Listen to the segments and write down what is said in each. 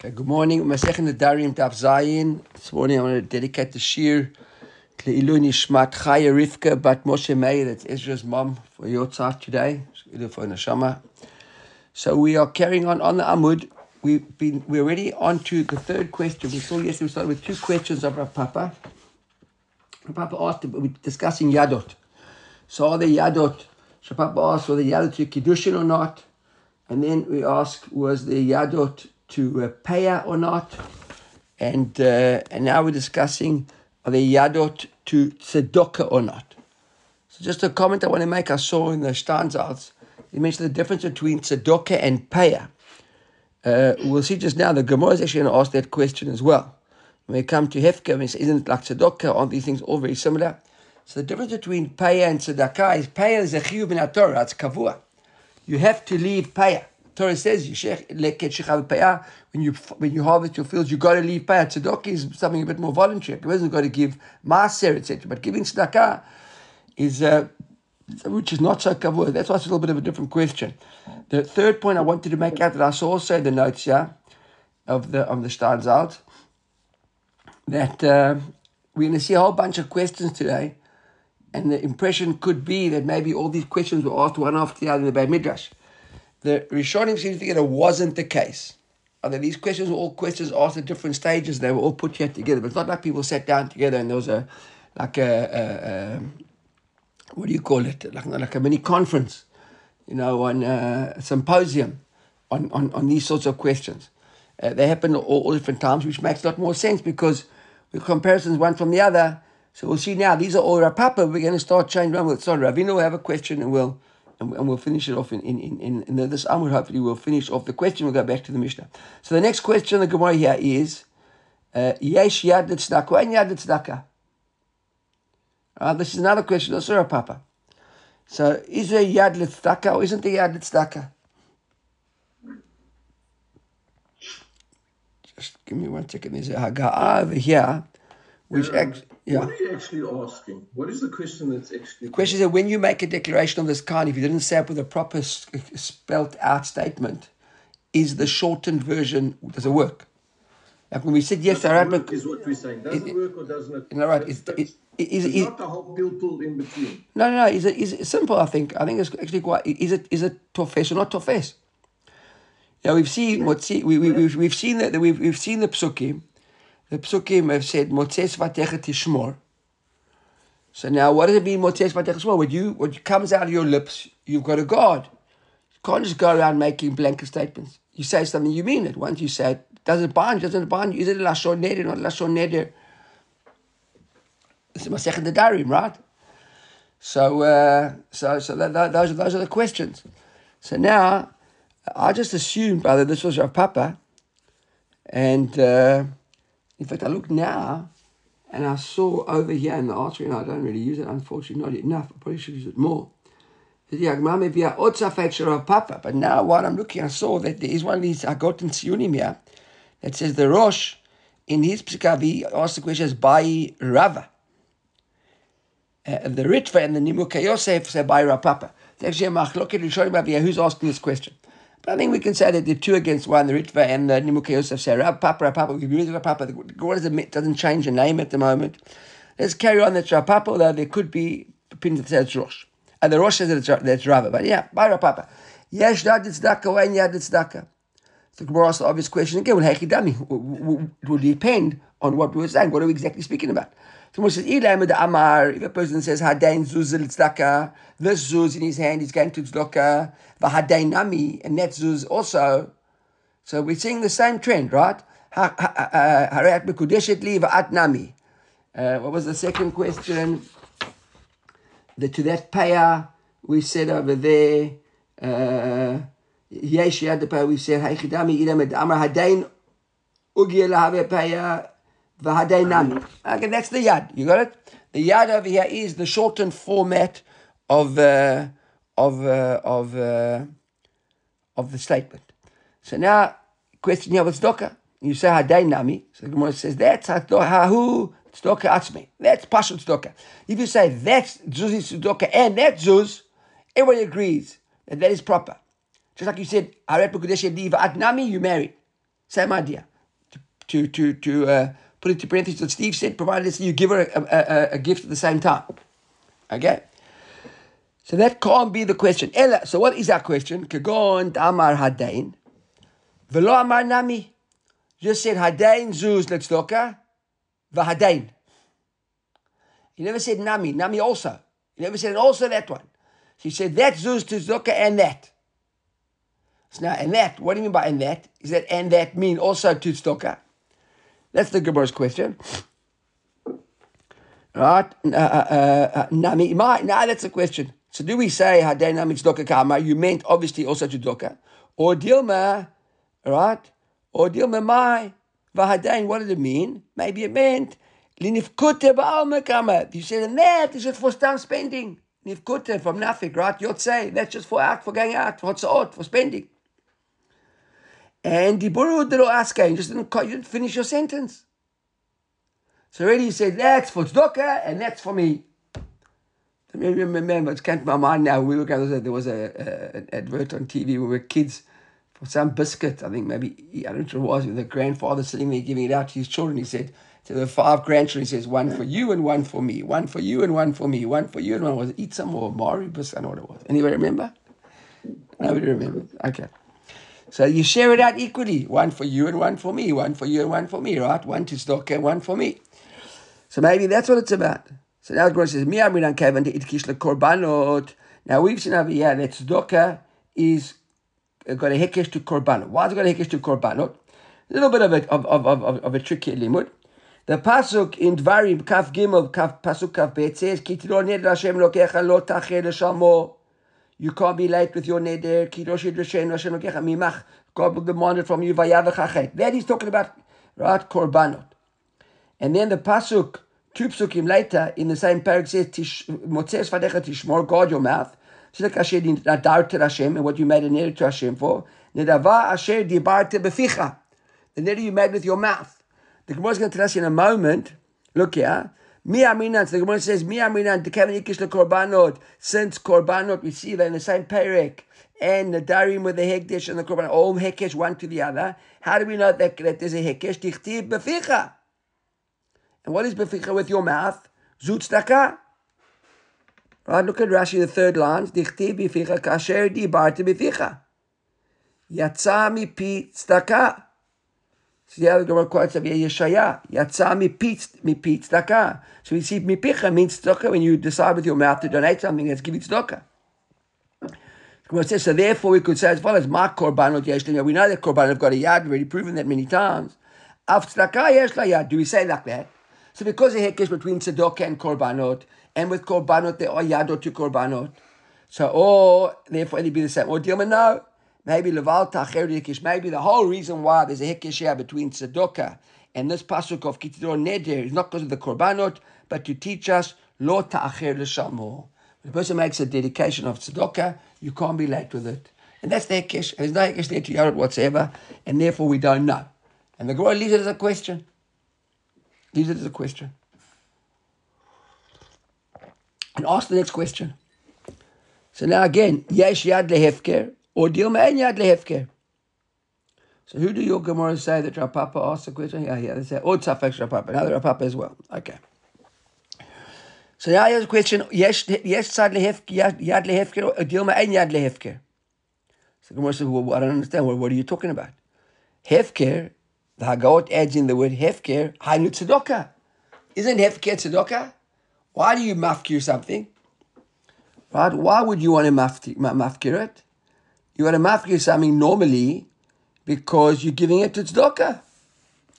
Okay, good morning. Masechet Nedarim Daf Zayin. This morning I want to dedicate the shir to Ilu Nishmat Chaya Rivka Bat Moshe Meir. That's Ezra's mom for your tzart today. So we are carrying on on the Amud. We've been we're already on to the third question. We saw yesterday we started with two questions of Rav Papa. Rav Papa asked we're discussing Yadot. So are the Yadot? So Papa asked were the Yadot to Kiddushin or not? And then we asked was the Yadot to uh, paya or not. And uh, and now we're discussing are the yadot to tzedakah or not. So just a comment I want to make. I saw in the Steinsaltz, he mentioned the difference between tzedakah and paya. Uh, we'll see just now. The Gemara is actually going to ask that question as well. When we come to hefker, isn't it like tzedakah? Aren't these things all very similar? So the difference between paya and tzedakah is paya is a chiyuv in Torah. It's kavua. You have to leave paya. Torah says when you when you harvest your fields, you got to leave payah. Tzedakah is something a bit more voluntary. A person's got to give maaser, etc. But giving tzedakah is uh, which is not so kavua. That's why it's a little bit of a different question. The third point I wanted to make out that I saw also in the notes here of the of the Steinsaltz that uh, we're going to see a whole bunch of questions today, and the impression could be that maybe all these questions were asked one after the other in the Beit Midrash. The Rishonim seems to think that it wasn't the case. And that these questions were all questions asked at different stages. They were all put yet together. But it's not like people sat down together and there was a, like a, a, a what do you call it? Like, like a mini conference, you know, on uh, a symposium on, on, on these sorts of questions. Uh, they happen all, all different times, which makes a lot more sense because the comparisons one from the other. So we'll see now, these are all Rav Papa. We're going to start changing. We'll start Ravina will have a question and we'll and, and we'll finish it off in, in, in, in this Amud. Hopefully, we'll finish off the question. We'll go back to the Mishnah. So the next question, the Gemara here is uh, Yesh yad tzedakah and yad tzedakah. Uh, this is another question, also a papa. So is there yad tzedakah or isn't there yad tzedakah? Just give me one second. There's a hagah over here, which um, yeah. Yeah. What are you actually asking? What is the question that's actually? The question is that when you make a declaration of this kind, if you didn't say it with a proper uh, spelt out statement, is the shortened version does it work? Like when we said yes, Arabic is what we're saying. Does it, it work or doesn't it? No, right. Is, is, is, is, not the whole pill in between. No, no, no. Is it is it simple? I think. I think it's actually quite. Is it is it tofes or not tofes? Yeah, we've seen what see we we we've, we've seen that we've we've seen the psukim the psukim have said Motzeis Vatecha Tishmor. So now, what does it mean Motzeis Vatecha Tishmor? When you what comes out of your lips, you've got a God. You can't just go around making blanket statements. You say something, you mean it. Once you say it, does it bind? Doesn't it bind? Is it lashon neder, not lashon neder? This is Masechet Nedarim, right? So, uh, so, so that, that, those, those are the questions. So now, I just assumed, brother, this was your papa, and. Uh, in fact, I look now and I saw over here in the artery, and I don't really use it, unfortunately, not enough. I probably should use it more. But now while I'm looking, I saw that there is one of these I got in Sionim here that says the Rosh in his Psikavi asked the question as Bai Rava. Uh, the Ritva and the Nimukei Yosef say Bai Rav Papa. It's actually a machloket who's asking this question. I think we can say that the two against one, the Ritva and uh, the Nimukei Yosef say, Rav Papa, Papa, we can Papa. The Gemara doesn't change the name at the moment. Let's carry on that Rav Papa, although there could be opinions that say it's Rosh. And the Rosh says that it's, that's Rava. But yeah, by Rav Papa. Yesh dad tzedakah, when yad tzedakah. So the Gemara asks the obvious question again, well, Hechidami, it will depend on what we were saying. What are we exactly speaking about? Someone says, Amar, if a person says, Hadain zuzil tzedakah, this zuz in his hand is going to tzedakah, v'hadain nami, and that zuz also. So we're seeing the same trend, right? Harat mekudeshet li v'at nami. Uh, what was the second question? The, to that payer, we said over there, uh, Yesh yad the payer, we said, Haychidami idam ed amar hadain ugia lahave payer, V'hadainami. Okay, that's the yad. You got it? The yad over here is the shortened format of uh, of uh, of uh, of the statement. So now, question here: What's doka? You say Hadain Nami. So the Gemara says that's hahu tzedakah atzmi. That's pashut tzedakah. If you say that's zuz tzedakah and that's zuz, everybody agrees that that is proper. Just like you said, haret b'kudesh nami, you married. Same idea. To, to, to, uh, put it to parentheses what Steve said, provided you give her a, a, a, gift at the same time. Okay? So that can't be the question. Ella, so what is our question? Kagon Amar Hadain. Velo Amar Nami. Just said Hadain Zuz Letzdoka. Vahadain. He never said Nami. Nami also. He never said also that one. He said that Zuz and that. So now, and that, what do you mean by and that? Is that and that mean also to tzedakah? That's the Gemara's question. Right? Uh, uh, uh, nami, now that's the question. So do we say hadei nami tzedakah kama? You meant obviously also tzedakah, or dilma, right? Or dilma mai. What did it mean? Maybe it meant. You said and that is just for stam spending. Nifkute from nothing, right? You'd say that's just for out, for going out, for for spending. And the Diburu did ask you just didn't, you didn't finish your sentence. So already you said, that's for tzedakah and that's for me. I remember, it's came to my mind now. We were going, there was a, a, an advert on TV. We were kids for some biscuit. I think maybe, I don't know what it was, with the grandfather sitting there giving it out to his children. He said, to the five grandchildren, he says, one for you and one for me. One for you and one for me. One for you and one was eat some more Marie biscuit. I don't know what it was. Anybody remember? Nobody remembers. Okay. So you share it out equally, one for you and one for me, one for you and one for me, right? One to stock and one for me. So maybe that's what it's about. So now the says, Mi amiran kevan to itkish korbanot. Now we've seen over here that tzedakah is uh, got a hekesh to korbanot. Why is it got a hekesh to korbanot? A little bit of a, of, of, of, of a tricky limud. The pasuk in Dvarim, kaf gimel, kaf pasuk kaf bet says, Ki tiro ned Hashem lokecha lo tacher l'shamo. You can't be late with your neder. God will demand it from you. That he's talking about, right? Korbanot. And then the pasuk, two psukim later, in the same parak says, Motzees fadecha tishmor, guard your mouth. Hashem, and what you made a neder to Hashem for. Nedava asher dibarte beficha. The neder you made with your mouth. The Gemara is going to tell us in a moment, look here, Mi aminan, so the Gemara says, Mi aminan, the Kevin Ikish korbanot, since korbanot, we see that in the same perek, and the darim with the hekdesh and the korban, all hekesh one to the other. How do we know that, that there's a hekesh? Tichtib beficha. And what is beficha with your mouth? Zutstaka. Right, look at Rashi, the third line. Tichtib beficha kasher di barti beficha. Yatsa mi pi tztaka. So the other Gemara quotes of Yeshaya, Yatsa mipit tzedakah. So we see mipicha means tzedakah when you decide with your mouth to donate something, that's giving tzedakah. So therefore we could say as follows, Ma korbanot yesh We know that korbanot have got a yad, we've already proven that many times. Av tzedakah yesh yad. Do we say like that? So because the heck between tzedakah and korbanot, and with korbanot there are yadot to korbanot. So, or therefore it'd be the same. Or Dilma, no. Maybe Leval Tacher Hikish. Maybe the whole reason why there's a Hikish here between Tzedakah and this pasuk of Kitidor Neder is not because of the Korbanot, but to teach us Lo Ta'acher L'Shamor. When a person makes a dedication of Tzedakah, you can't be late with it. And that's the Hikish. There's no Hikish there to Yarad whatsoever, and therefore we don't know. And the Gemara leaves it as a question. Leaves it as a question. And ask the next question. So now again, Yesh Yad Lehefker, or deal yad lehefker. So who do your Gemara say that Rav Papa asked the question? Yeah, yeah, they say, or Tzafek Rav Papa. Now Rav Papa as well. Okay. So now here's a question. Yes, yes, yad lehefker, or deal and yad lehefker. So Gemara says, well, I don't understand. What, what are you talking about? Hefker, the Haggaot adds in the word hefker, hainu tzedakah. Isn't hefker tzedakah? Why do you mafkir something? Right? Why would you want to mafkir it? You want to mafkir something normally because you're giving it to tzedakah.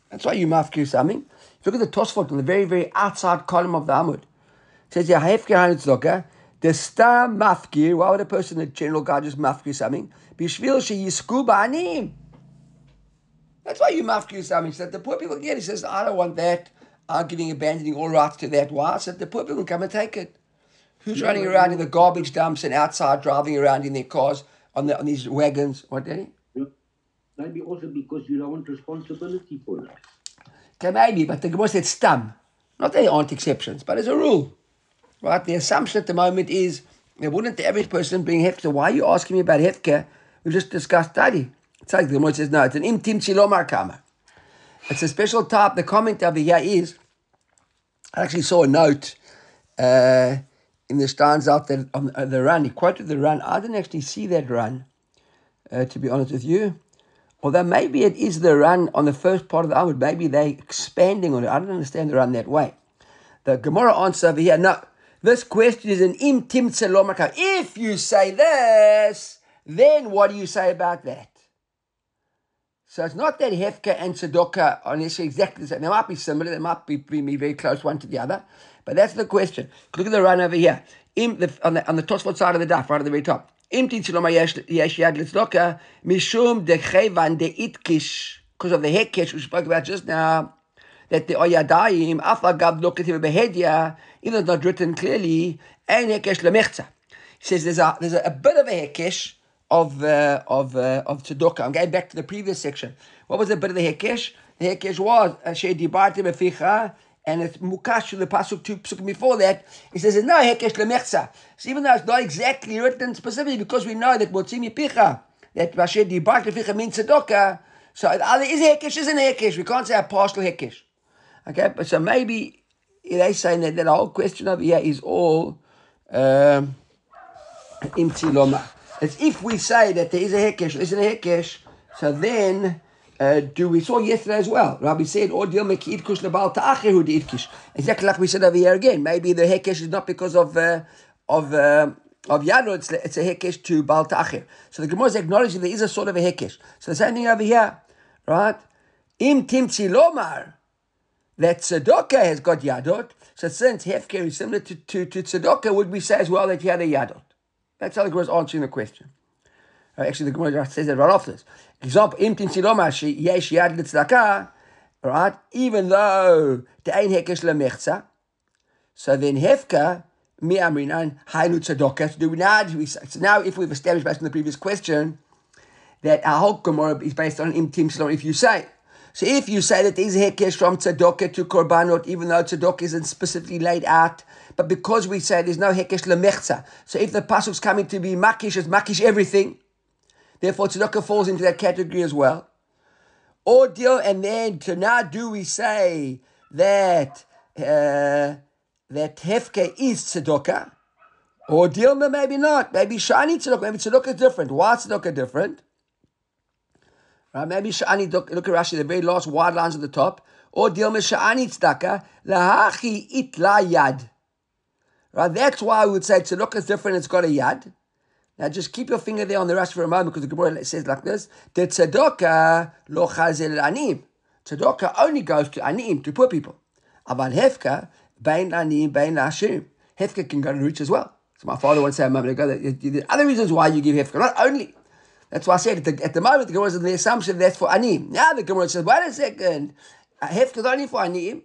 That's why you mafkir something. If you look at the Tosfot on the very, very outside column of the Amud, it says, "Yeah, hefkir tzedakah." The star mafkir. Why would a person, a general guy, just mafkir something? Bishvil sheyisku ba'anim. That's why you mafkir something. So that the poor people get. He says, "I don't want that. I'm giving, abandoning all rights to that." Why? So that the poor people come and take it. Who's running around in the garbage dumps and outside driving around in their cars? On the on these wagons. What, Danny? Maybe also because you don't want responsibility for it. Okay, maybe, but the Gemara said stam. Not that there aren't exceptions, but as a rule, right? The assumption at the moment is that wouldn't the average person bring hefker? Why are you asking me about hefker? We just discussed study. It's like the Gemara says, no, it's an im timtzi lomar kama. It's a special type. The comment over here is, I actually saw a note uh, in the Steinsaltz that on uh, the Ran. He quoted the Ran. I didn't actually see that Ran, uh, to be honest with you. Although maybe it is the Ran on the first part of the Amud. Maybe they're expanding on it. I don't understand the Ran that way. The Gemara answer over here, no. This question is an im tim. If you say this, then what do you say about that? So it's not that Hefka and Tzedakah are necessarily exactly the same. They might be similar, they might be, be very close one to the other, but that's the question. Look at the Ran over here. Im, the, on the on the Tosfot side of the daf, right at the very top. Because of the hekesh we spoke about just now, that the oyadayim afagav lokativ behedya, even though it's not written clearly, and hekesh lemechza. He says there's a there's a, a bit of a hekesh of uh, of uh, of tzedakah. I'm going back to the previous section. What was the bit of the hekesh? The hekesh was asher dibarti beficha, and it's mukash to the pasuk two pasuk before that. He says it's no hekesh lemechza. So even though it's not exactly written specifically, because we know that motzimi picha that asher dibarti beficha means tzedakah. So either is hekesh, isn't hekesh. We can't say a partial hekesh. Okay, but so maybe they saying that that whole question over here is all um, imti loma. It's if we say that there is a hekesh, there isn't a hekesh, so then uh, do we saw yesterday as well? Rabbi said, "Or deal make idkush lebal ta'acheru di idkish." Exactly like we said over here again. Maybe the hekesh is not because of uh, of uh, of yano; it's, it's a hekesh to bal ta'acher. So the Gemara is acknowledging there is a sort of a hekesh. So the same thing over here, right? Im timtzi lomar that tzedakah has got yadot. So since hefker is similar to, to, to tzedakah, would we say as well that he had a yadot? That's how the Gemara is answering the question. Uh, actually, the Gemara says that right after this. Example, im tinsiloma yesh yad l'tzedakah, right? Even though the ein hekesh lemechza, so then hefka mi amrinan hainu tzedakah. Do we now? So now, if we've established based on the previous question that our whole Gemara is based on im tim if you say. So if you say that a hekesh from tzedakah to korbanot, even though tzedakah isn't specifically laid out, but because we say there's no hekesh lemechza, so if the pasuk's coming to be makish, it's makish everything. Therefore, tzedakah falls into that category as well. Or deal, and then to now do we say that uh, that hefke is tzedakah? Or deal, maybe not. Maybe shani tzedakah. Maybe tzedakah is different. Why is tzedakah different? Right? Maybe shani look, look at Rashi, the very last wide lines at the top. Or deal shani tzedakah lahachi it la yad. Right? That's why I would say tzedakah is different. It's got a yad. Now just keep your finger there on the Rashi for a moment because the Gemara says like this: The tzedakah lo chazel anim. Tzedakah only goes to anim to poor people. Aval hefka bein anim bein ashim. Hefka can go to rich as well. So my father once said a moment ago that the other reasons why you give hefka, not only. That's why I said at the, at the moment the Gemara is in the assumption that's for anim. Now the Gemara says, wait a second, hefka is only for anim.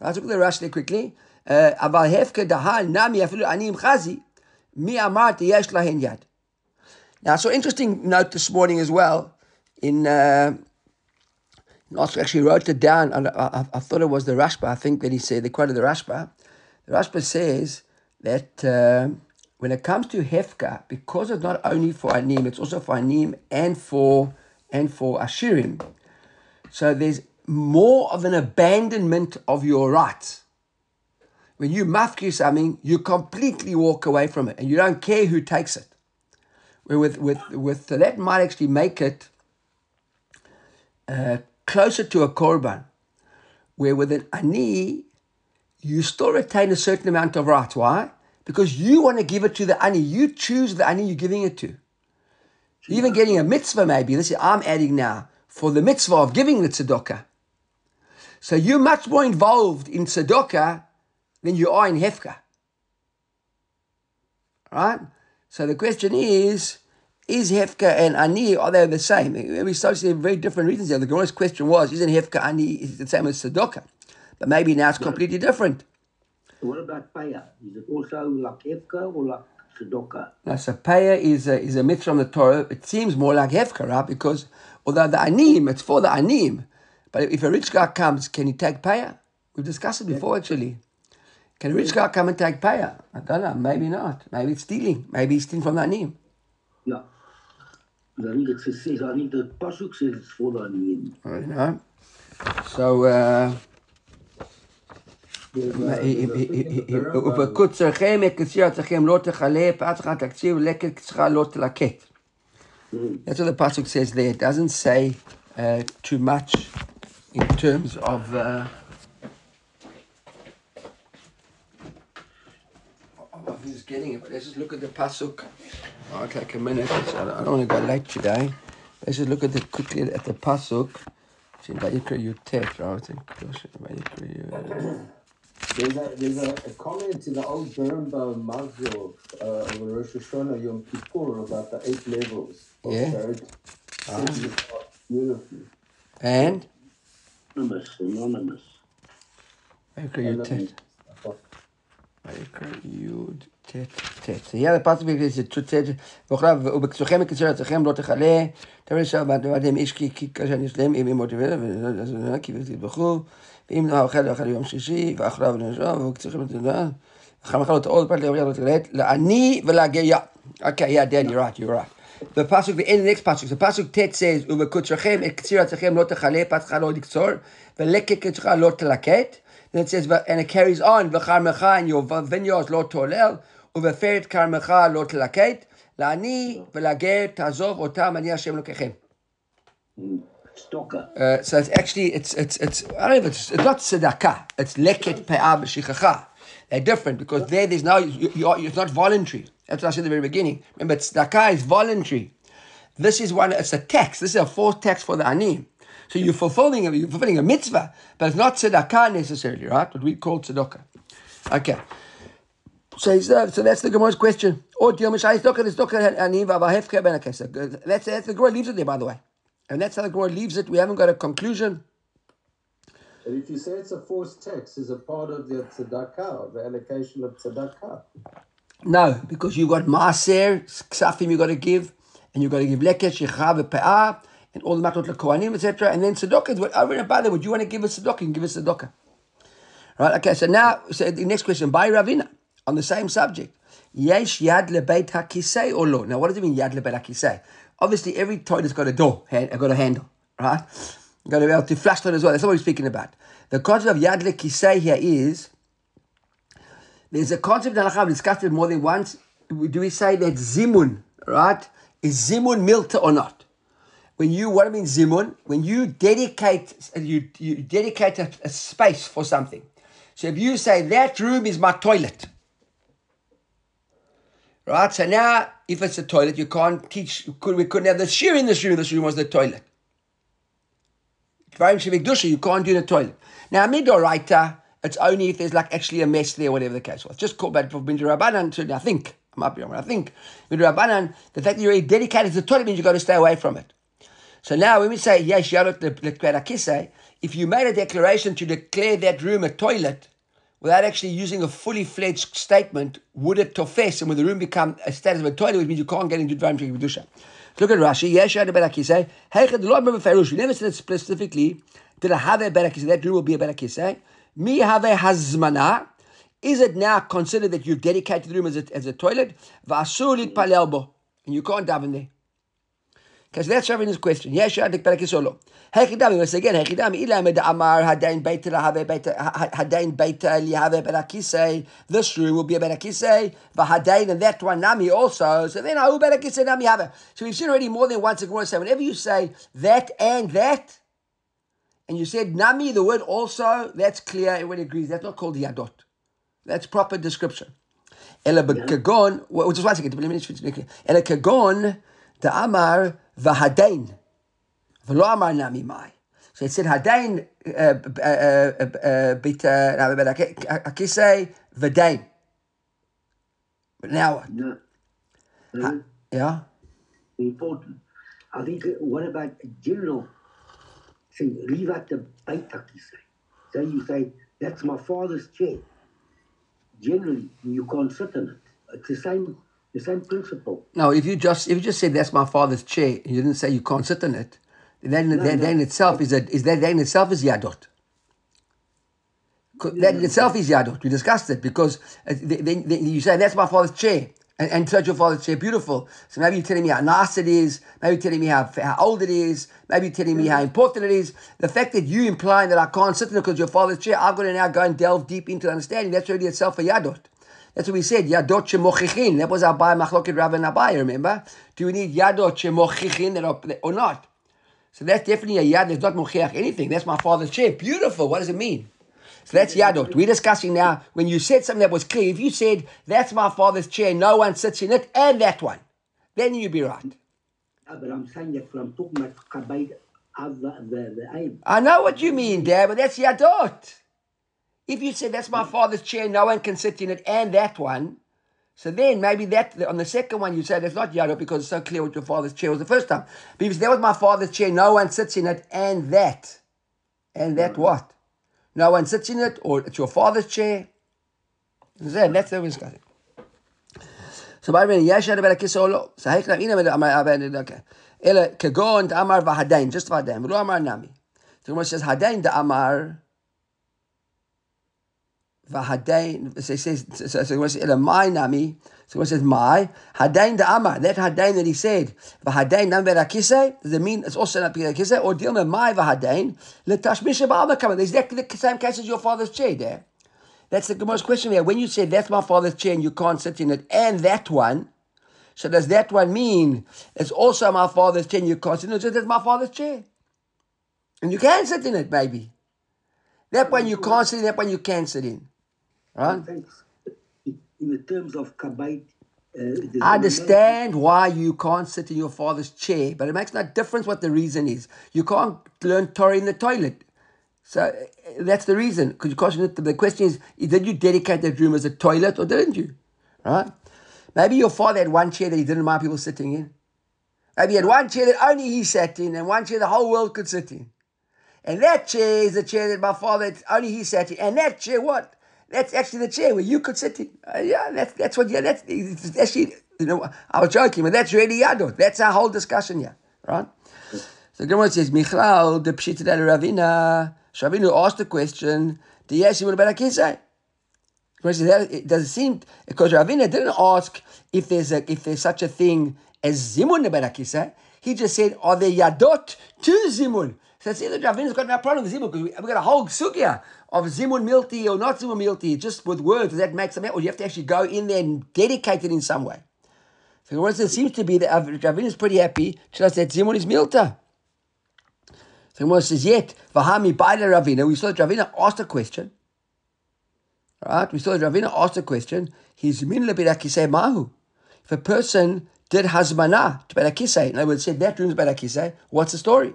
Let's look at the quickly. אבל הפקד ההל נמי אפילו עניים חזי, מי אמרתי יש להן יד. Now, so interesting note this morning as well. In uh, also actually wrote it down. I, I, I, thought it was the Rashba. I think that he said they quoted the Rashba. The Rashba says that uh, when it comes to hefka, because it's not only for anim, it's also for anim and for and for ashirim. So there's more of an abandonment of your rights when you mafkir something, you completely walk away from it and you don't care who takes it. Where with, with, with that might actually make it uh, closer to a korban, where with an ani, you still retain a certain amount of rights. Why? Because you want to give it to the ani. You choose the ani you're giving it to. Even getting a mitzvah, maybe. This is I'm adding now for the mitzvah of giving the tzedakah. So you're much more involved in tzedakah than you are in Hefka. Right? So the question is, is Hefka and Ani, are they the same? We to very different reasons here. The Gemara's question was, isn't Hefka Ani is the same as Tzedakah? But maybe now it's completely different. What about Paya? Is it also like Hefka or like Tzedakah? Now, so Paya is a, is a mitzvah from the Torah. It seems more like Hefka, right? Because although the Anim, it's for the Anim. But if a rich guy comes, can he take Paya? We've discussed it before, actually. Can a rich guy come and take payah? I don't know. Maybe not. Maybe it's stealing. Maybe he's stealing from the anim. Yeah. I think it says, I think the Pasuk says it's for the onion. You know? So, uh, There's, uh, there's a thing in the Rambam. ובקוצרכם מקצירתכם לא תכלה, פת צריכה תקציב, לקט צריכה לא תלקט. That's what the pasuk says there. It doesn't say uh, too much in terms of. Uh, of who's getting it, but let's just look at the pasuk. I'll take a minute. I don't, I don't want to go late today. Let's just look at the quickly at the pasuk. It's in Vayikra Yutet, right? It's in Vayikra Yut- There's a there's a, a comment in the old Birnbaum Machzor uh, over Rosh Hashanah Yom Kippur about the eight levels of Yeah. charity. Says it And Anonymous, anonymous. Vayikra Yutet. ויקרא. זה יהיה בגלל טט ואוכליו ובקצוכם מקצר אצלכם לא תכלה. תראה שם ועדם איש כי כאשר נשלם אם אמות ולא כי תתבחו. ואם לא אוכל לאכל יום שישי ואכליו ונשאר ובקצוכם לתודה. אחר מחלות עוד פרט לאוריה לא תגלת לעני ולגריה. Okay, yeah, Dad, you're right, you're right. The pasuk, the end the next pasuk, the pasuk tet says, ובקוצרכם את קציר אצלכם לא תכלה, פתחה לא לקצור, ולקט קצרך לא תלקט. Then it says, and it carries on, וחרמך and your vineyards לא תולל, ובפרת כרמך לא תלקט, לעני ולגר תעזוב אותם, אני השם אלוקיכם. Stocker. Uh, so it's actually it's it's it's I don't know if it's it's not tzedakah. It's leket pe'ah b'shichacha. They're different because there there's no you, you are, it's not voluntary. That's what I said at the very beginning. Remember, tzedakah is voluntary. This is one. It's a tax. This is a forced tax for the ani. So you're fulfilling a, you're fulfilling a mitzvah, but it's not tzedakah necessarily, right? What we call tzedakah. Okay. So, so that's the Gemara's question. Oh, or Dil Mishai Tzedakah is tzedakah ani v'avahefke ben hakesed. That's the Gemara leaves it there, by the way. And that's how the Gemara leaves it. We haven't got a conclusion. But if you say it's a forced tax, is a part of the tzedakah, the allocation of tzedakah. No, because you've got Maaser, Ksafim you've got to give, and you've got to give Lekes, Shechav, Pe'ah, and all the Matot Kohanim, etc. And then Tzedakah is what over and that. Would you want to give us Tzedakah? You give us Tzedakah. Right, okay, so now, so the next question, by Ravina, on the same subject. Yesh Yad Lebeit HaKisei or lo? Now, what does it mean, Yad Lebeit HaKisei? Obviously, every toilet's got a door, hand, got a handle, right? You've got to be able to flush it as well. That's what we're speaking about. The concept of Yad LeKisei here is there's a concept Halakha, we discussed it more than once. Do we say that Zimun, right? Is Zimun milta or not? When you, what I mean Zimun, when you dedicate, you, you dedicate a, a space for something. So if you say that room is my toilet, right? So now, if it's a toilet, you can't teach. We couldn't have the shear in this room? This room was the toilet. Dvarim shevigdusha, you can't do the toilet. Now, midoraita, it's only if there's like actually a mess there, whatever the case was. Just called back for Rabbanan, certainly I think, I might be wrong, but I think Rabbanan, the fact that you're dedicated to the toilet means you've got to stay away from it. So now when we say, yes, yarot lekverakise, eh, if you made a declaration to declare that room a toilet, without actually using a fully fledged statement, would it tofes and would the room become a status of a toilet, which means you can't get into Dvarim Shekvidusha. Look at Rashi. Yesh yad berakise. Eh? Heichad lo remember Ferush. We never said it specifically. Did I have a berakise? That room will be a berakise. Eh? Mi have a hazmana. Is it now considered that you've dedicated the room as a, as a toilet? V'asur litpalel bo. And you can't daven there. Because that's Ravina's question. Yesh yad berakise solo. Heichidami. Once again, heichidami. Ila med amar hadain beita lahave beita hadain beita lihave berakise. This room will be a berakise. V'hadain and that one nami also. So then ahu berakise nami have. So we've seen already more than once. Gemara say whenever you say that and that, and you said nami, the word also, that's clear. Everybody agrees. That's not called yadot. That's proper description. Ela b'kagon. Well, just one second. Let me finish. Ela kagon the amar v'hadain. V'lo amar nami mai. So it said hadain uh, uh, uh, bita akise v'dain. But now? No. No. Mm-hmm. Yeah. Important. I think, uh, what about general? Say, leave out the baitaki say. So you say, that's my father's chair. Generally, you can't sit in it. It's the same, the same principle. No, if you just if you just said that's my father's chair, and you didn't say you can't sit in it, then that, that in itself is a is that, that in itself is yadot. That in itself is yadot. We discussed it because uh, then, then you say that's my father's chair. and, and touch your father's chair. Beautiful. So maybe you're telling me how nice it is. Maybe you're telling me how, how old it is. Maybe you're telling me how important it is. The fact that you implying that I can't sit in it because your father's chair, I've got to now go and delve deep into understanding. That's already itself a yadot. That's what we said. Yadot shemochichin. That was our Abai machloket Rav and Abai. Remember? Do we need yadot shemochichin or not? So that's definitely a yad that's not mochiach anything. That's my father's chair. Beautiful. What does it mean? So that's yadot. We're discussing now, when you said something that was clear, if you said, that's my father's chair, no one sits in it, and that one, then you'd be right. But I'm saying that from. I know what you mean, Dad, but that's yadot. If you said that's my father's chair, no one can sit in it, and that one, so then maybe that on the second one you say that's not Yada because it's so clear what your father's chair was the first time. But if that was my father's chair, no one sits in it, and that, and that mm. what? No one sits in it, or it's your father's chair. Then that's the discussion. So by the way, Yasha had a better kiss or So how can I okay? Ela kagon amar vahadain, just vahadain. R'u amar nami. The Gemara says hadain da amar. Vahadain, so it says, so, so, so in a my nami, so it says my, hadain the amar, that hadain that he said, vahadain nam verakise, does it mean it's also not verakise, or dilma my vahadain, letashmisha ba'amar Is exactly the same case as your father's chair there. That's the most question here. When you say that's my father's chair and you can't sit in it, and that one, so does that one mean it's also my father's chair and you can't sit in it? Just that's my father's chair. And you can sit in it, baby. That one you can't sit in, that one you can sit in. Right? In the terms of kabaid, uh, I understand why you can't sit in your father's chair, but it makes no difference what the reason is. You can't learn Torah in the toilet. So uh, that's the reason. Because you can't, the question is, did you dedicate that room as a toilet or didn't you? Right? Maybe your father had one chair that he didn't mind people sitting in. Maybe he had one chair that only he sat in and one chair the whole world could sit in. And that chair is the chair that my father, only he sat in. And that chair, what? That's actually the chair where you could sit in. Uh, yeah, that's that's what. Yeah, that's actually. You know, I was joking, but that's really yadot. That's our whole discussion here, right? So Gemara says, Michlal the pshita Ravina. Ravina asked the question. The yes, what about a kisai? It does it seem because Ravina didn't ask if there's a if there's such a thing as zimun. He just said, "Are there yadot to zimun?" So it's either Ravina's got no problem with zimun because we've got a whole sugya of zimun milti or not zimun milti, just with words. Does that make some sense? or you have to actually go in there and dedicate it in some way? So what it seems to be that Ravina is pretty happy. She says that zimun is milta. So Gemara says, yet, Vahami the Ravina, we saw that Ravina asked a question. Right? We saw that Ravina asked a question. He's min leberakise mahu. If a person did hazmana to berakise, in other words, said that room's berakise, what's the story?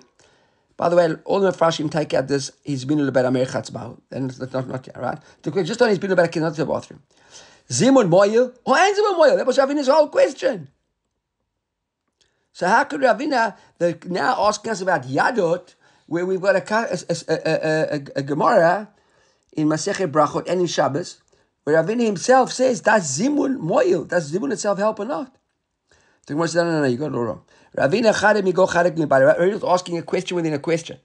By the way, all the Frashim take out this, he's been a little better mahu. Then that's not, not, right? Just on his been a better not the bathroom. Zimun moyil, or oh, Zimun moyil? That was Ravina's whole question. So how could Ravina, now asking us about Yadot, where we've got a, a, a, a, a Gemara in Masechet Brachot and in Shabbos, where Ravina himself says, does Zimun moil? Does Zimun itself help or not? The Gemara says, no, no, no, you got it all wrong. Ravina Charek mi go Charek mi Ravina was asking a question within a question.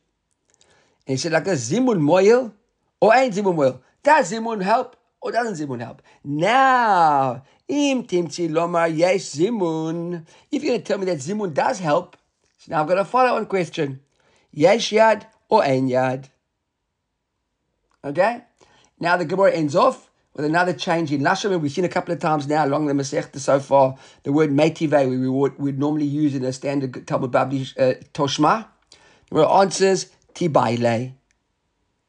And he said, like a Zimun moil or ain't Zimun moil? Does Zimun help or doesn't Zimun help? Now, im timtzi lomar yes Zimun. If you're going to tell me that Zimun does help, so now I've got a follow-on question. Yes yad or ein yad. Okay? Now the Gemara ends off with another change in Lashon. We've seen a couple of times now along the Masechta so far the word metive we would we'd normally use in a standard Talmud Bavli uh, Toshma. Gemara answers Tibaile.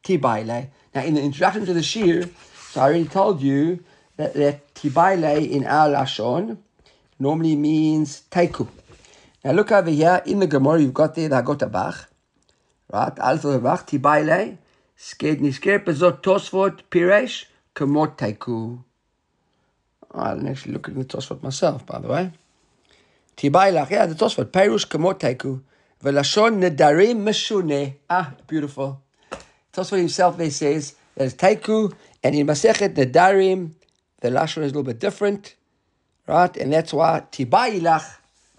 Tibaile. Now in the introduction to the Shir, so I already told you that, that Tibaile in our Lashon normally means Teiku. Now look over here in the Gemara, you've got there the Hagotabach. Right? Also Bach, Tibaile. Sked nisker bezot tosfot piresh kamot. I didn't actually look at the tosfot myself, by the way. Tibailach, yeah, the tosfot. Perush kamot taiku. Velashon nedarim meshune. Ah, beautiful. Tosfot himself there says there's taiku, and in Masechet nedarim, the lashon is a little bit different, right? And that's why tibailach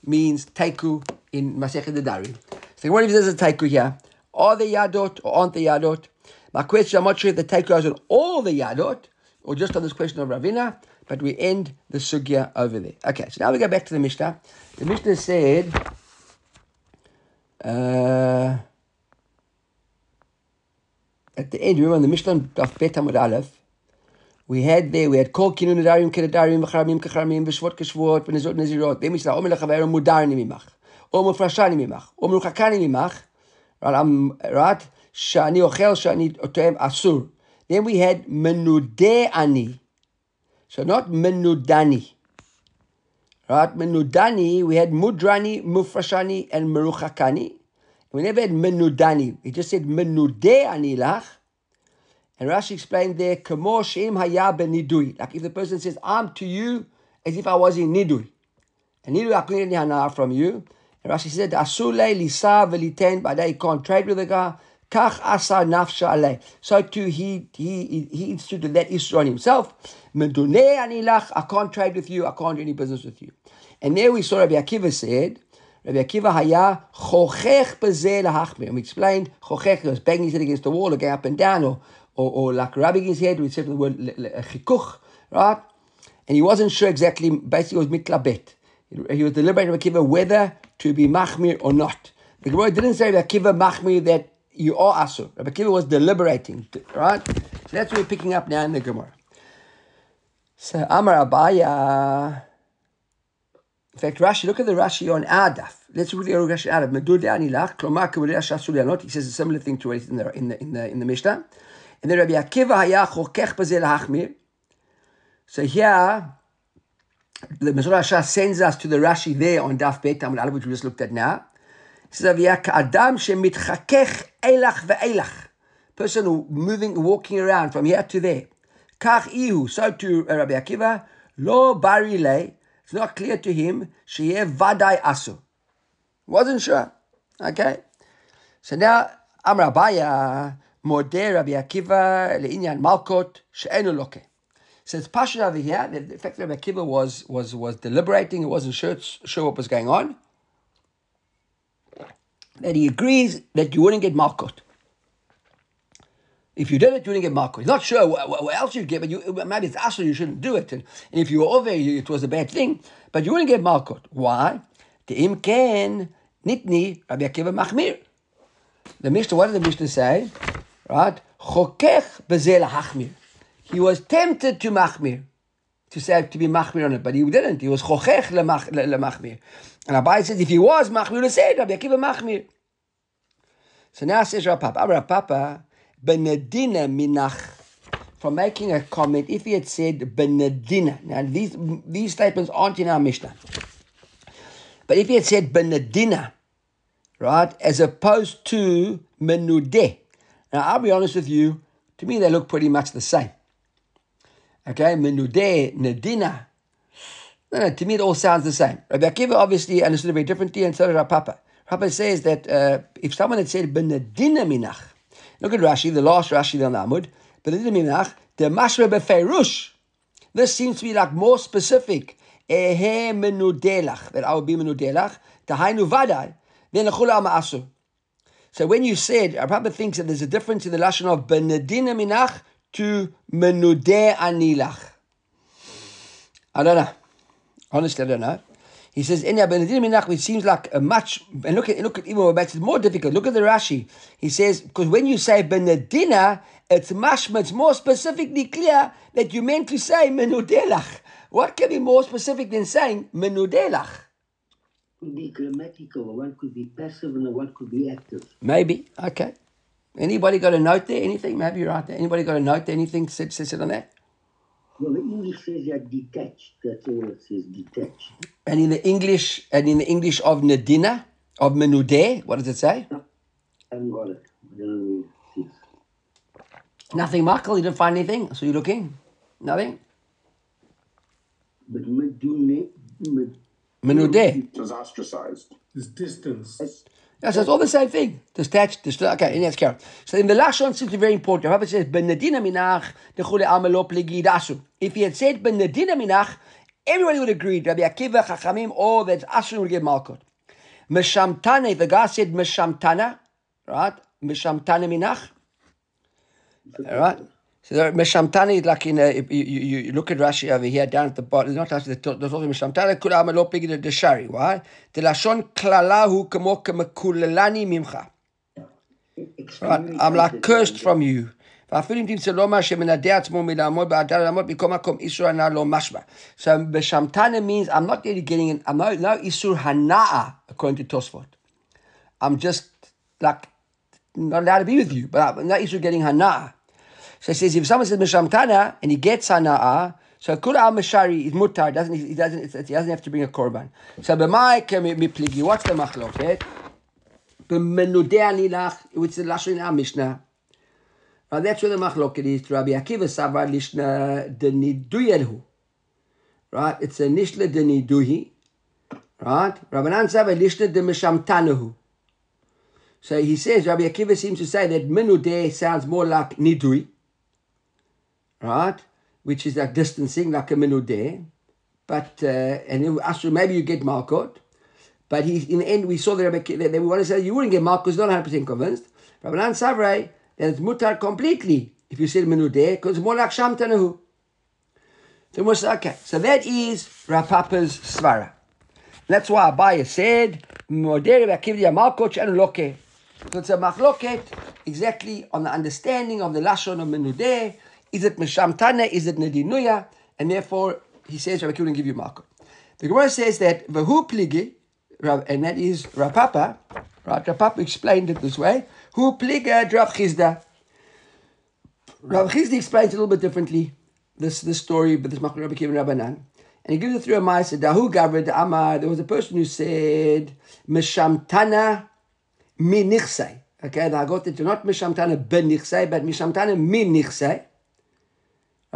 means taiku in Masechet nedarim. So what if there's a taiku here? Are they yadot or aren't they yadot? My question, I'm not sure if the takeover is on all the yadot or just on this question of Ravina, but we end the sugya over there. Okay, so now we go back to the Mishnah. The Mishnah said, uh, at the end, remember on the Mishnah of Bet Amud Aleph, we had there, we had Kol Kinun Nadarim Kedarim V'charamim Kecharamim V'shvot Keshvot V'nezot Nezirot Then we said, Omer Lechaverim Mudarni Mimach Omer Frashani Mimach Omer Chakani Mimach right, Shani Ochel Shani Otem Asur Then we had Menudeh Ani so not Menudani right, Menudani we had Mudrani, Mufrashani and Meruchakani we never had Menudani we just said Menudeh Ani Lach and Rashi explained there, Kamo Shem Haya Nidui. Like if the person says, I'm to you as if I was in Nidui. And Nidui Hana from you. And Rashi said, Asule Lisa Veliten, by that he can't trade with the guy. Kach Asa Nafsha Ale. So too he he he instituted that issue on himself. Medune Anilach, I can't trade with you, I can't do any business with you. And there we saw Rabbi Akiva said, Rabbi Akiva haya chochech bezeh. And we explained chochech was banging his head against the wall or going up and down or or, or like rubbing his head, we said the word chikuch, right? And he wasn't sure exactly, basically it was mitlabet. He was deliberating with Akiva whether to be machmir or not. The Gemara didn't say Akiva machmir that you are asur. Rabbi Akiva was deliberating, right? So that's what we're picking up now in the Gemara. So Amar Abaya. In fact, Rashi, look at the Rashi on Adaf. Let's read the Rashi Adaf. Shasulianot. He says a similar thing to it in the, in the, in the, in the Mishnah. And then Rabbi Akiva haya chokech b'zeh lahachmir. So here, the Mizrah sends us to the Rashi there on Daf Bet Amud which we just looked at now. Says, "Avia ka'adam shemitchakech elach ve'elach." Person who moving, walking around from here to there. Kach ihu. So to Rabbi Akiva, lo barile. It's not clear to him. Sheyeh vadai asu. Wasn't sure. Okay. So now, Amr Abaya. Modeh Rabbi Akiva le'inyan malkot she'enu loke. So it's passion over here. The fact that Rabbi Akiva was was was deliberating, he wasn't sure sure what was going on. That he agrees that you wouldn't get malkot. If you did it, you wouldn't get malkot. He's not sure what, what else you'd get, but you, maybe it's asur, you shouldn't do it. And, and if you were over, you, it was a bad thing, but you wouldn't get malkot. Why? The imken nitni Rabbi Akiva machmir. The Mishnah, what did the Mishnah say? right? Chokech bezel hachmir. He was tempted to machmir, to say to be machmir on it, but he didn't. He was chokech lemachmir. And Abai says if he was machmir, he said Rabbi Akiva machmir. So now says Rav Papa, Rav Papa, benedina minach. From making a comment, if he had said benedina, now these these statements aren't in our Mishnah, but if he had said benedina, right, as opposed to menudeh, now, I'll be honest with you, to me, they look pretty much the same. Okay, Menudeh, nedina. No, no, to me, it all sounds the same. Rabbi Akiva obviously understood it very differently, and so did our Papa. Papa says that uh, if someone had said Benedina Minach, look at Rashi, the last Rashi on the Amud, Benedina Minach, the Mashra Beferush. This seems to be like more specific. Ehe Menudelach, that I will be Menudelach, Tahainu Vadai, then Achula Ma'asur. So when you said, Rabbi thinks that there's a difference in the lashon of benedina minach to menudeh anilach. I don't know. Honestly, I don't know. He says, "Enya benedina minach," which seems like a much. And look at look at even what makes it more difficult. Look at the Rashi. He says because when you say benedina, it's much much more specifically clear that you meant to say menudelach. What can be more specific than saying menudelach? could be grammatical, one could be passive, and one could be active. Maybe. Okay. Anybody got a note there? Anything? Maybe you're right there. Anybody got a note there? Anything said, says it on that? Well, the English says you're detached. That's all it says, detached. And in the English, and in the English of Nadina, of Menudeh, what does it say? I haven't got it. I don't know where. Nothing, Michael. You didn't find anything. So you're looking. Nothing. But medune, med, Menudeh. was ostracized. This distance. Yeah, so it's all the same thing. Detached, dist- okay, and that's carry. So in the Lashon seems to be very important. Rabbi says, Benedina minach, dechule amelo pligi dasu. If he had said Benedina minach, everybody would agree. Rabbi Akiva, Chachamim, all that's Asun would get Malkut. Meshamtane, the guy said Meshamtana, right? Meshamtana minach. Right? So there, Meshamtana is like in a, you, you, you look at Rashi over here down at the bottom. It's not actually the the talking Meshamtana kula amalo pigi the shari. Why? The lashon klalahu kamo kamakulelani mimcha. Right? Extremely I'm like sensitive. cursed from you. ואפילו אם תמצא לומר שמנדה עצמו מלעמוד בעדה לעמוד בכל מקום איסור הנאה לא משמע. So בשמתנה means I'm not really getting it, I'm not, no איסור הנאה according to Tosfot. I'm just like not allowed to be with you, but I'm not issued getting hana. So it says if someone says mishamtana and he gets hana, so kula al mashari is mutar. Doesn't he doesn't he doesn't have to bring a korban. So b'mai mipligi. What's the machloket? B'menudei anilach, which is the lashon in our mishnah. Now that's where the machloket is. Rabbi Akiva savar lishna deniduyelhu. Right, it's a nishla deniduhi. Right, Rabbanan savar lishna demishamtanahu. So he says, Rabbi Akiva seems to say that menudeh sounds more like nidui, right? Which is like distancing, like a menudeh. But, uh, and then Asher, maybe you get Malkot. But he, in the end, we saw Rabbi Akiva, that we want to say you wouldn't get Malkot, not 100% convinced. Rabbanan Savrai, that it's mutar completely if you say menudeh, because it's more like Shamtanahu. So we say, okay, so that is Rav Papa's Svara. That's why Abaye said, Moderi Akivya Malkot and Loke. So it's a machloket exactly on the understanding of the Lashon of Menudeh. Is it Meshamtana? Is it Nedinuya? And therefore, he says, Rabbi Kiva give you Malkot. The Gemara says that Vahu Pligi, and that is Rav Papa, right? Rav Papa explained it this way. Who Pliga Rav Chizda. Rav Chizda explains it a little bit differently, this, this story, but this Machloket Rabbi Kiva and Rabbanan. And he gives it through a Maisa. Dahu Gavra Amar. There was a person who said, Meshamtana min nichsei. Okay, I got it not mishamtana ben nichsei, but mishamtana min nichsei.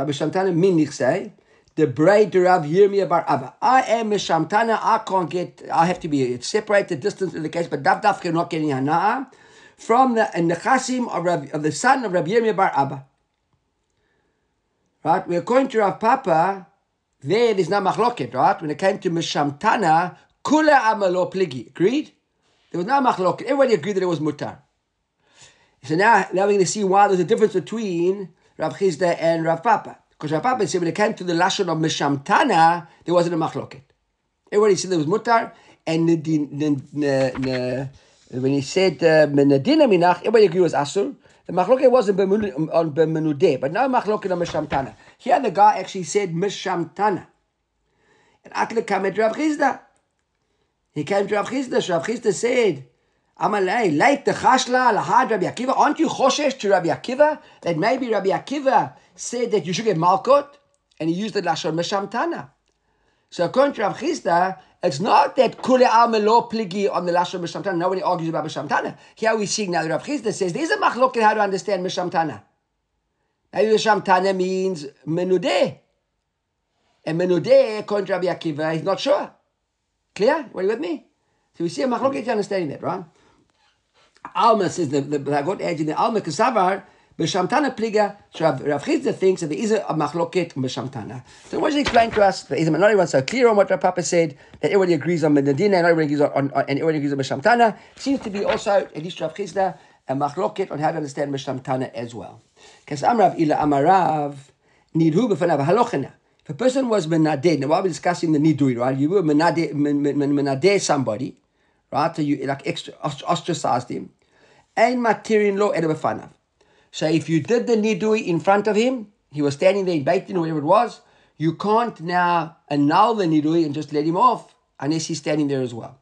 Rabbi Shamtana min nichsei. The braid Rav Yirmiyah bar Abba. I am mishamtana. I can't get. I have to be separate the distance in the case, but dav dav not getting hana from the nechasim of, Rav, of the son of Rabbi Yirmiyah bar Abba. Right, we're going to Rav Papa. There is not machloket, right? When it came to mishamtana, kula amalo pligi. Agreed? There was no machlok. Everybody agreed that it was mutar. So now, now we're going to see why there's a difference between Rav Chizda and Rav Papa. Because Rav Papa said when it came to the lashon of Meshamtana, there wasn't a machloket. Everybody said there was mutar, and when he said uh, menadina minach, everybody agreed was asur. The machloket wasn't on b'menudeh, but now machloket on Meshamtana. Here the guy actually said Meshamtana. And Akle came at Rav Chizda. He came to Rav Chizda. So Rav Chizda said, Amalei, late the chashla lahad Rabbi Akiva. Aren't you choshesh to Rabbi Akiva that maybe Rabbi Akiva said that you should get malkot, and he used the lashon meshamtana. So according to Rav Chizda, it's not that kule al melo pligi on the lashon meshamtana. Nobody argues about meshamtana. Here we see now that Rav Chizda says there's a machlok in how to understand meshamtana. Maybe meshamtana means menudeh, and menudeh according to Rabbi Akiva he's not sure. Clear? Are you with me? So we see a machloket understanding that, right? Alma says the the Blagot edge in the Alma Kasavar b'shamtana pliga. So Rav, Chizda thinks that there is a, machloket b'shamtana. So what he explain to us? Is not everyone so clear on what Rav Papa said that everybody agrees on Medina and everybody agrees on, on, on and everybody agrees on b'shamtana. Seems to be also at least Rav Chizda a machloket on how to understand b'shamtana as well. Because Amrav ila Amarav nidhu b'fanav halochena. If a person was menadeh, now while we're discussing the nidui, right? You were menadeh, men- men- men- menadeh somebody, right? So you like extra ostracized him. Ein material lo edabafanav. So if you did the nidui in front of him, he was standing there in beit din or whatever it was, you can't now annul the nidui and just let him off unless he's standing there as well.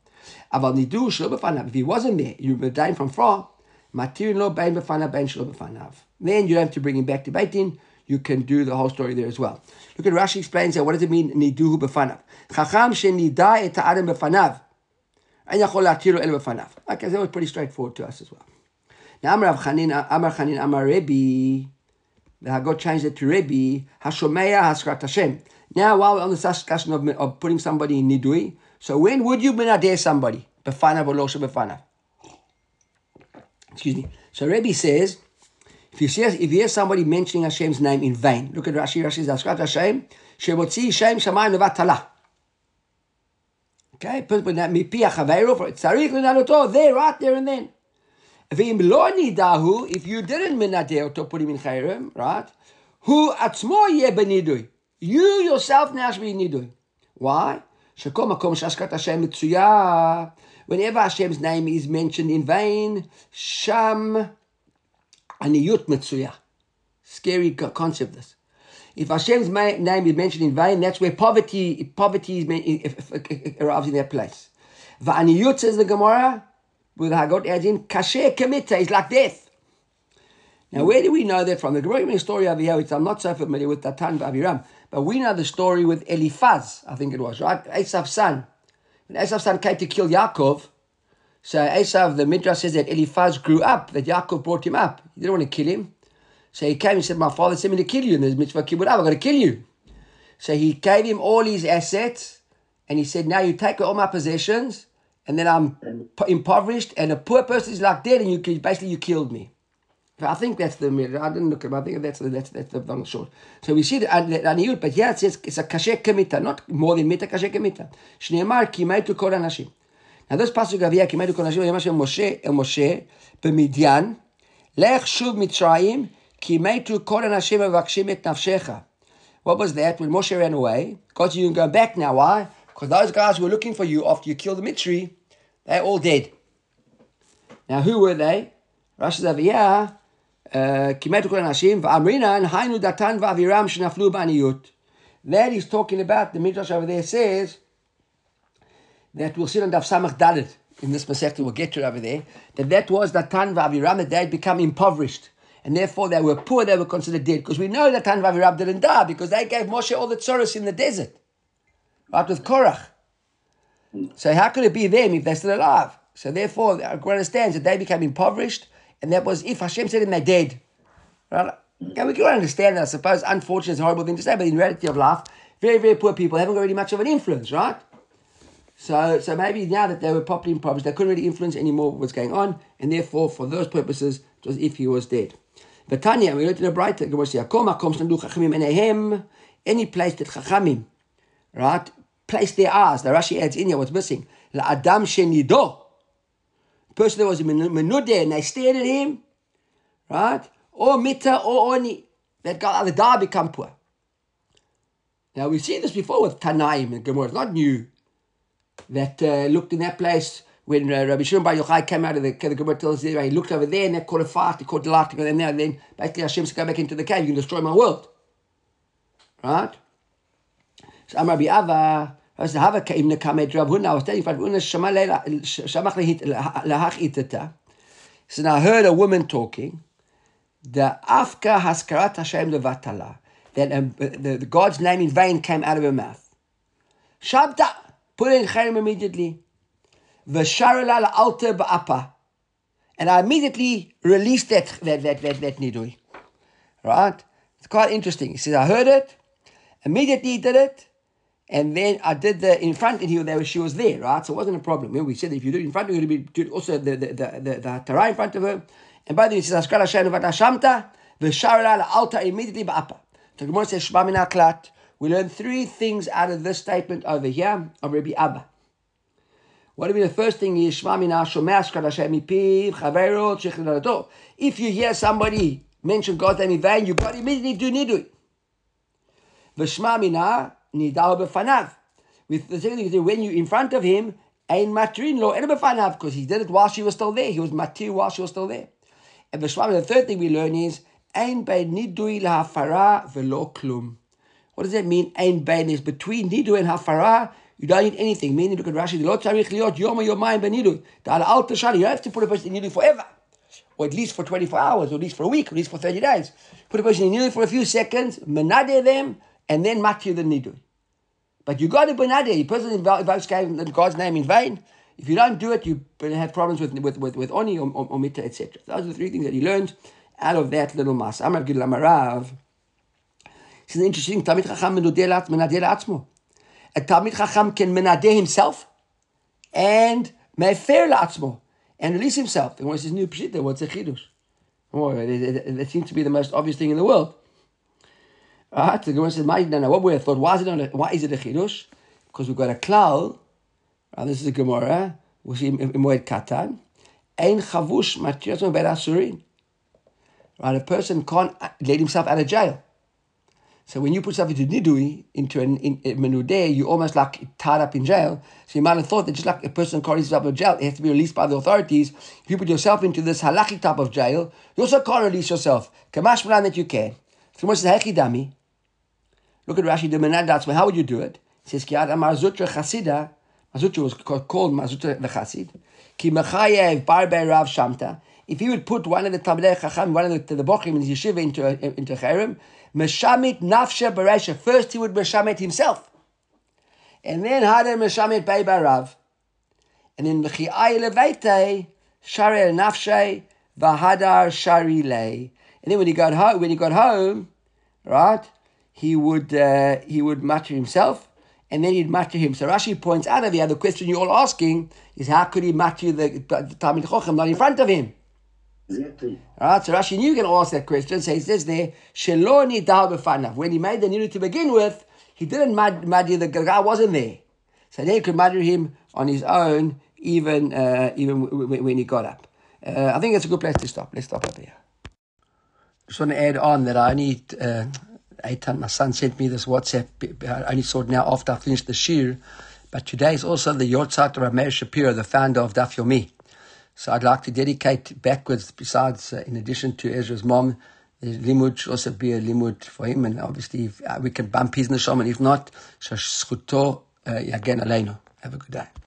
Aval nidu shlo b'fanav. If he wasn't there, you dying from far. Material lo bein b'fanav bein shlo b'fanav. Then you don't have to bring him back to beit din. You can do the whole story there as well. Look at Rashi explains that. What does it mean niduhu b'fanav? Chacham shenida et ha'adam b'fanav. And yachol la'atiru el b'fanav. Okay, that was pretty straightforward to us as well. Now Amar Chanin, Amar Chanin, Amar Rebbe. The Hagot changed it to Rebbe. Hashomeya Haskrat Hashem. Now, while we're on the discussion of, of putting somebody in nidui, so when would you benadeh somebody? Befanav or losha befanav? Excuse me. So Rebbe says, if you see, if you hear somebody mentioning Hashem's name in vain, look at Rashi. Rashi says, Hashem, shemotzi Shem Shamayim levatala. Okay, put that mipi achaveiro for tzarich lenadoto there, right there and then. V'im lo nidahu, if you didn't minadeh to put him in chayrim, right? Hu atzmo yeh benidui. You yourself now should be nidui. Why? Shekom makom shashkat Hashem. Whenever Hashem's name is mentioned in vain, sham aniyut mitzuyah. Scary concept this. If Hashem's name is mentioned in vain, that's where poverty poverty is if- if- if- arrives in that place. Va'aniyut says the Gemara, with Hagot adds in, kasher kemita is like death. Now, where do we know that from? The Gemara story over here, which I'm not so familiar with, Datan Aviram, but we know the story with Eliphaz, I think it was, right? Esav's son. When Esav's son came to kill Yaakov, so Esav, the Midrash says that Eliphaz grew up, that Yaakov brought him up. He didn't want to kill him. So he came and said, My father sent me to kill you, and there's mitzvah kibbutz, I'm going to kill you. So he gave him all his assets, and he said, Now you take all my possessions, and then I'm impoverished, and a poor person is like dead, and you basically you killed me. I think that's the mitzvah. I didn't look at him. I think that's the, that's, that's the long short. So we see the uh, aniyut, but here it says it's a kasher kemita, not more than mita, kasher kemita. Shneimar kimaitu kol anashim. Now this pasuk of Yah, kimaitu kol anashim, yamash Moshe, Moshe, b'midyan, lech shuv mitzrayim, Ki metu koren Hashem avakshim et nafshecha. What was that? When Moshe ran away, God said, You can go back now. Why? Because those guys who were looking for you after you killed the Mitzri, they're all dead. Now, who were they? Rashi says over here, uh, Kimetu koren Hashem, v'amrina, and hainu datan v'aviram shenaflu b'aniyut. he's talking about, the Midrash over there says, that we'll see on Daf Samach Dalet in this Masechta, we'll get to it over there, that that was Datan v'Aviram. that they had become impoverished. And therefore they were poor, they were considered dead. Because we know that Datan v'Aviram didn't die, because they gave Moshe all the tzoros in the desert. Right, with Korach. So how could it be them if they're still alive? So therefore, the understands that they became impoverished, and that was if Hashem said them they're dead. Right? Okay, we can understand that. I suppose unfortunate is a horrible thing to say, but in reality of life, very, very poor people haven't got really much of an influence, right? So, so maybe now that they were properly impoverished, they couldn't really influence anymore what's going on, and therefore, for those purposes, it was if he was dead. But Tanya, we learned in the bright Gemara "Kol makom shnadu chachamim enehem," any place that chachamim, right, place their eyes. The Rashi adds in here what's missing. La adam shenido, person that was menudeh, and they stared at him, right, or mita or oni, that got die or become poor. Now we've seen this before with Tanaim and Gemara. It's not new that uh, looked in that place when uh, Rabbi Shimon Bar Yochai came out of the, the Gemara tells he looked over there and they caught a fast, he caught the light, and then, then basically Hashem said, go back into the cave, you can destroy my world. Right? So I'm Rabbi Abba, I was Hava came to come at Rav Huna, I was telling you, Rav Huna shamach lahach itata. So now I heard a woman talking, the Afka Haskarat Hashem Levatala, that um, the, the God's name in vain came out of her mouth. Shabta, put in Cherem immediately. V'sharala la'alter ba'apa. And I immediately released that, that, that, that, that nidui. Right? It's quite interesting. He says, I heard it, immediately did it, and then I did the in front of you, there she was there, right? So it wasn't a problem. Remember, we said if you do it in front of her, you do also the, the, the, the, the Torah in front of her. And by the way, he says, Askar Hashem levat Hashamta, v'sharala la'alter immediately ba'apa. The Gemara says, Shema min. We learn three things out of this statement over here of Rabbi Abba. What be the first thing. If you hear somebody mention God's name in vain, you got immediately do nidui. V'shema mina nidal b'fanav. With the second thing when you in front of him, ein matrin lo b'fanav because he did it while she was still there. He was matir while she was still there. And the third thing we learn is ein bein nidui lahafara v'lo. What does that mean? Ain bein is between nidui and hafara. You don't need anything. Meaning, look at Rashi. Lo tzarich liot yom yomayim benidui. Da'al al tashani. You don't have to put a person in nidui forever, or at least for 24 hours, or at least for a week, or at least for 30 days. Put a person in nidui for a few seconds, menade them, and then matir the nidui. But you got to benade. You person invokes God's name in vain. If you don't do it, you have problems with with with, with oni or, or, or mita, etc. Those are the three things that he learned out of that little mass. Amar Gil Amarav. This is interesting. Talmid Chacham menadeh la'atzmo. A Talmid Chacham can menadeh himself and mefer la'atzmo and release himself. And what's his new pshita? What's a chidush? Oh, it, seems to be the most obvious thing in the world. Right? The Gemara says, "My no, what we thought? Why is it a, Why is it a chidush? Because we've got a klal. Right, this is a Gemara. We see in Moed Katan. Ein chavush matir asurin. Right, a person can't uh, let himself out of jail. So when you put something into nidui, into an in, a menudeh, you almost like tied up in jail. So you might have thought that just like a person calls himself in jail, it has to be released by the authorities. If you put yourself into this halachic type of jail, you also can't release yourself. Kamash that you can. So Hechidami. Look at Rashi, the Menad How would you do it? He says, Kiad Amar Zutra Chasida. Mar Zutra was called Mar Zutra the Chasid. Ki Mechayev Barbe Rav Shamta. If he would put one of the Talmidei Chacham, one of the, the Bochim in his yeshiva into, into Cherem, Meshamit Nafsha Beresha. First he would Meshamit himself. And then Hadar Meshamit Bei Barav. And then Mechi'ai Leveite, Shari Nafshe, Vahadar Shari Le. And then when he got home, when he got home, right, he would uh, he would matter himself, and then he'd matter him. So Rashi points out of here the question you're all asking is how could he matter the, the Talmid Chochem not in front of him? Exactly. All right, so Rashi knew you can ask that question. So he says there, Sheloni dal b'fanav. When he made the niru to begin with, he didn't mad, maddy the guy wasn't there. So they could maddy him on his own, even uh, even when he got up. Uh, I think it's a good place to stop. Let's stop up here. Just want to add on that I need. uh, Eitan, my son sent me this WhatsApp. I only saw it now after I finished the shiur. But today is also the Yortzat Meir Shapiro, the founder of Daf Yomi. So I'd like to dedicate backwards, besides, uh, in addition to Ezra's mom, the limud should also be a limud for him. And obviously, if, uh, we can bump his neshama, and if not, shashchuto uh, yagen aleinu. Have a good day.